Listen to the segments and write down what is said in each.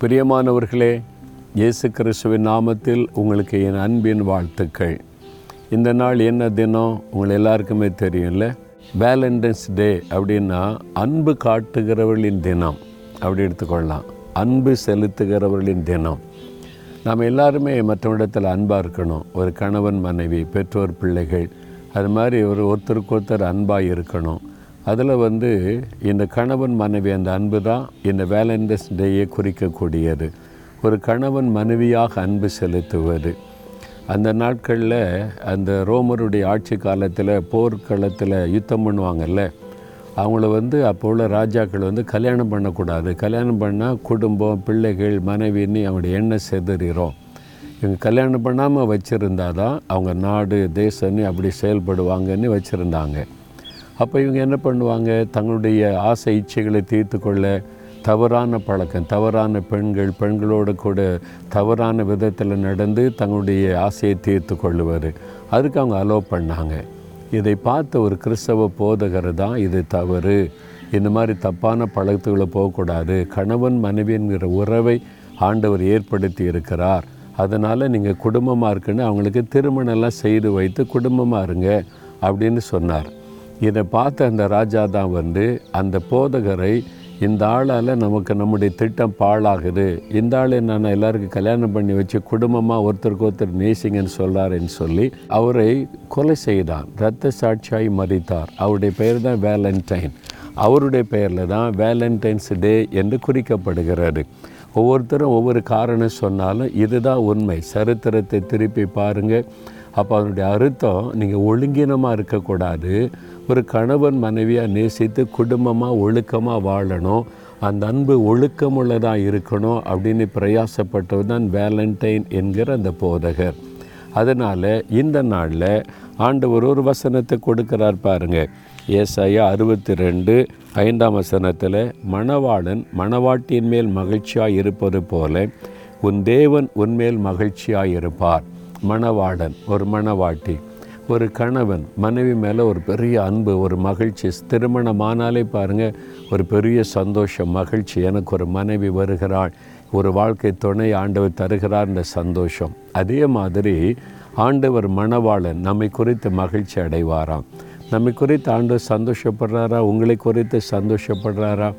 பிரியமானவர்களே இயேசு கிறிஸ்துவின் நாமத்தில் உங்களுக்கு என் அன்பின் வாழ்த்துக்கள். இந்த நாள் என்ன தினம்? உங்களை எல்லாருக்குமே தெரியும்ல? வேலண்டைன்ஸ் டே அப்படின்னா அன்பு காட்டுகிறவர்களின் தினம். அப்படி எடுத்துக்கொள்ளலாம். அன்பு செலுத்துகிறவர்களின் தினம். நாம் எல்லாருமே மற்றவரிடத்தில் அன்பாக இருக்கணும். ஒரு கணவன் மனைவி பெற்றோர் பிள்ளைகள். அது மாதிரி ஒரு ஒருத்தருக்கு ஒருத்தர் அன்பாக இருக்கணும். அதில் வந்து இந்த கணவன் மனைவி அந்த அன்பு தான் இந்த வேலண்டைன்ஸ் டேயை குறிக்கக்கூடியது. ஒரு கணவன் மனைவியாக அன்பு செலுத்துவது. அந்த நாட்களில் அந்த ரோமருடைய ஆட்சி காலத்தில் போர்க்களத்தில் யுத்தம் பண்ணுவாங்கல்ல அவங்கள வந்து அப்போ உள்ள ராஜாக்கள் வந்து கல்யாணம் பண்ணக்கூடாது. கல்யாணம் பண்ணால் குடும்பம் பிள்ளைகள் மனைவின்னு அவங்களுடைய எண்ணெய் செதறிடும் இவங்க கல்யாணம் பண்ணாமல் வச்சுருந்தா தான் அவங்க நாடு தேசம்னு அப்படி செயல்படுவாங்கன்னு வச்சுருந்தாங்க. அப்போ இவங்க என்ன பண்ணுவாங்க? தங்களுடைய ஆசை இச்சைகளை தீர்த்து கொள்ள தவறான பழக்கம் தவறான பெண்கள் பெண்களோட கூட தவறான விதத்தில் நடந்து தங்களுடைய ஆசையை தீர்த்து கொள்ளுவார். அதுக்கு அவங்க அலோவ் பண்ணாங்க. இதை பார்த்த ஒரு கிறிஸ்தவ போதகர் தான் இது தவறு. இந்த மாதிரி தப்பான பழக்கத்துக்குள்ளே போகக்கூடாது. கணவன் மனைவிங்கிற உறவை ஆண்டவர் ஏற்படுத்தி இருக்கிறார். அதனால் நீங்கள் குடும்பமாக இருக்குன்னு அவங்களுக்கு திருமணம்லாம் செய்து வைத்து குடும்பமாக இருங்க அப்படின்னு சொன்னார். இதை பார்த்த அந்த ராஜா தான் வந்து அந்த போதகரை இந்த ஆளால் நமக்கு நம்முடைய திட்டம் பாழாகுது. இந்த ஆள் நான் எல்லாருக்கும் கல்யாணம் பண்ணி வச்சு குடும்பமாக ஒருத்தருக்கு ஒருத்தர் நேசிங்கன்னு சொல்கிறாருன்னு சொல்லி அவரை கொலை செய்தான். இரத்த சாட்சியாய் மறித்தார். அவருடைய பெயர் தான் வேலண்டைன் அவருடைய பெயரில் தான் வேலண்டைன்ஸ் டே என்று குறிக்கப்படுகிறது. ஒவ்வொருத்தரும் ஒவ்வொரு காரணம் சொன்னாலும் இதுதான் உண்மை. சரித்திரத்தை திருப்பி பாருங்கள் அப்போ அதனுடைய அர்த்தம் நீங்கள் ஒழுங்கினமாக இருக்கக்கூடாது. ஒரு கணவன் மனைவியாக நேசித்து குடும்பமாக ஒழுக்கமாக வாழணும். அந்த அன்பு ஒழுக்கமுள்ளதாக இருக்கணும் அப்படின்னு பிரயாசப்பட்டவர் தான் வேலண்டைன் என்கிற அந்த போதகர். அதனால் இந்த நாளில் ஆண்டவர் ஒரு வசனத்தை கொடுக்கிறார் பாருங்கள் ஏசாயா அறுபத்தி ரெண்டு ஐந்தாம் வசனத்தில் மணவாளன் மணவாட்டியின் மேல் மகிழ்ச்சியாக இருப்பது போல உன் தேவன் உன்மேல் மகிழ்ச்சியாக இருப்பார். மணவாளன் ஒரு மணவாட்டி ஒரு கணவன் மனைவி மேலே ஒரு பெரிய அன்பு ஒரு மகிழ்ச்சி. திருமணமானாலே பாருங்கள் ஒரு பெரிய சந்தோஷம் மகிழ்ச்சி. எனக்கு ஒரு மனைவி வருகிறாள் ஒரு வாழ்க்கை துணை ஆண்டவர் தருகிறார்ன்ற சந்தோஷம். அதே மாதிரி ஆண்டவர் மணவாளன் நம்மை குறித்து மகிழ்ச்சி அடைவாராம். நம்மை குறித்து ஆண்டவர் சந்தோஷப்படுறாரா? உங்களை குறித்து சந்தோஷப்படுறாரா?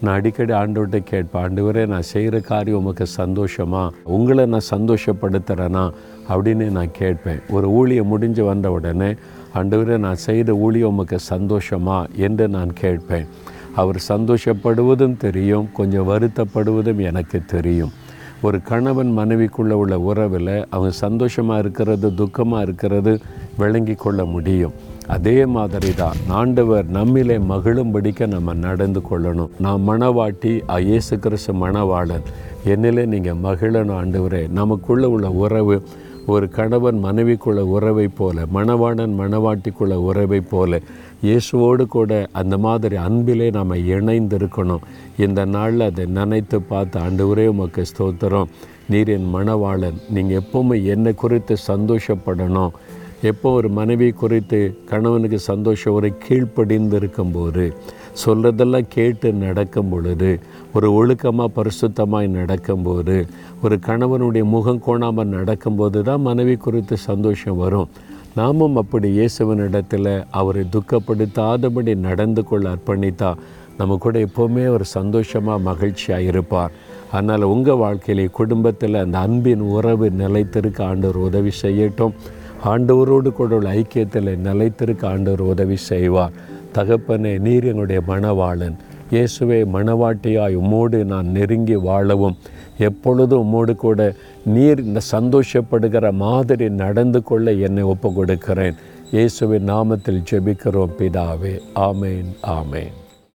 நான் அடிக்கடி ஆண்டவர்கிட்ட கேட்பேன் ஆண்டவரே நான் செய்கிற காரியம் உமக்கு சந்தோஷமா? உங்களை நான் சந்தோஷப்படுத்துகிறேனா அப்படின்னு நான் கேட்பேன். ஒரு ஊழியம் முடிஞ்சு வந்த உடனே ஆண்டவரே நான் செய்த ஊழியம் உமக்கு சந்தோஷமா? என்று நான் கேட்பேன். அவர் சந்தோஷப்படுவதும் தெரியும் கொஞ்சம் வருத்தப்படுவதும் எனக்கு தெரியும். ஒரு கணவன் மனைவிக்குள்ளே உள்ள உறவில் அவங்க சந்தோஷமாக இருக்கிறது துக்கமாக இருக்கிறது விளங்கி கொள்ள முடியும். அதே மாதிரி தான் ஆண்டவர் நம்மிலே மகிழும்படிக்க நம்ம நடந்து கொள்ளணும். நான் மணவாட்டி இயேசு கிறிஸ்து மணவாளன் என்னிலே நீங்கள் மகிழணும் ஆண்டவரே. நமக்குள்ளே உள்ள உறவு ஒரு கணவன் மனைவிக்குள்ள உறவை போல மணவாளன் மணவாட்டிக்குள்ள உறவை போல இயேசுவோடு கூட அந்த மாதிரி அன்பிலே நாம் இணைந்திருக்கணும். இந்த நாளில் அதை நினைத்து பார்த்து ஆண்டவரே உமக்கு ஸ்தோத்திரம். நீரின் மணவாளன் நீங்கள் எப்பவுமே என்னை குறித்து சந்தோஷப்படணும். எப்போ ஒரு மனைவி குறித்து கணவனுக்கு சந்தோஷம் ஒரு கீழ்ப்படிந்து இருக்கும்போது சொல்கிறதெல்லாம் கேட்டு நடக்கும் பொழுது ஒரு ஒழுக்கமாக பரிசுத்தமாய் நடக்கும்போது ஒரு கணவனுடைய முகம் கோணாமல் நடக்கும்போது தான் மனைவி குறித்து சந்தோஷம் வரும். நாமும் அப்படி இயேசுவனிடத்தில் அவரை துக்கப்படுத்தாதபடி நடந்து கொள்ள அர்ப்பணித்தா நம்ம கூட எப்போவுமே ஒரு சந்தோஷமாக மகிழ்ச்சியாக இருப்பார். அதனால் உங்கள் வாழ்க்கையிலே குடும்பத்தில் அந்த அன்பின் உறவு நிலைத்திருக்க. ஆண்டவர் உதவி செய்யட்டும். ஆண்டவரோடு கூட உள்ள ஐக்கியத்தில் நிலைத்திருக்க ஆண்டவர் உதவி செய்வார். தகப்பனே நீர் எங்களுடைய மணவாளன். இயேசுவே மணவாட்டியாய் உம்மோடு நான் நெருங்கி வாழவும். எப்பொழுதும் உம்மோடு கூட நீர் இந்த சந்தோஷப்படுகிற மாதிரி நடந்து கொள்ள என்னை ஒப்பு கொடுக்கிறேன் இயேசுவின் நாமத்தில் ஜெபிக்கிறோம் பிதாவே. ஆமேன் ஆமேன்.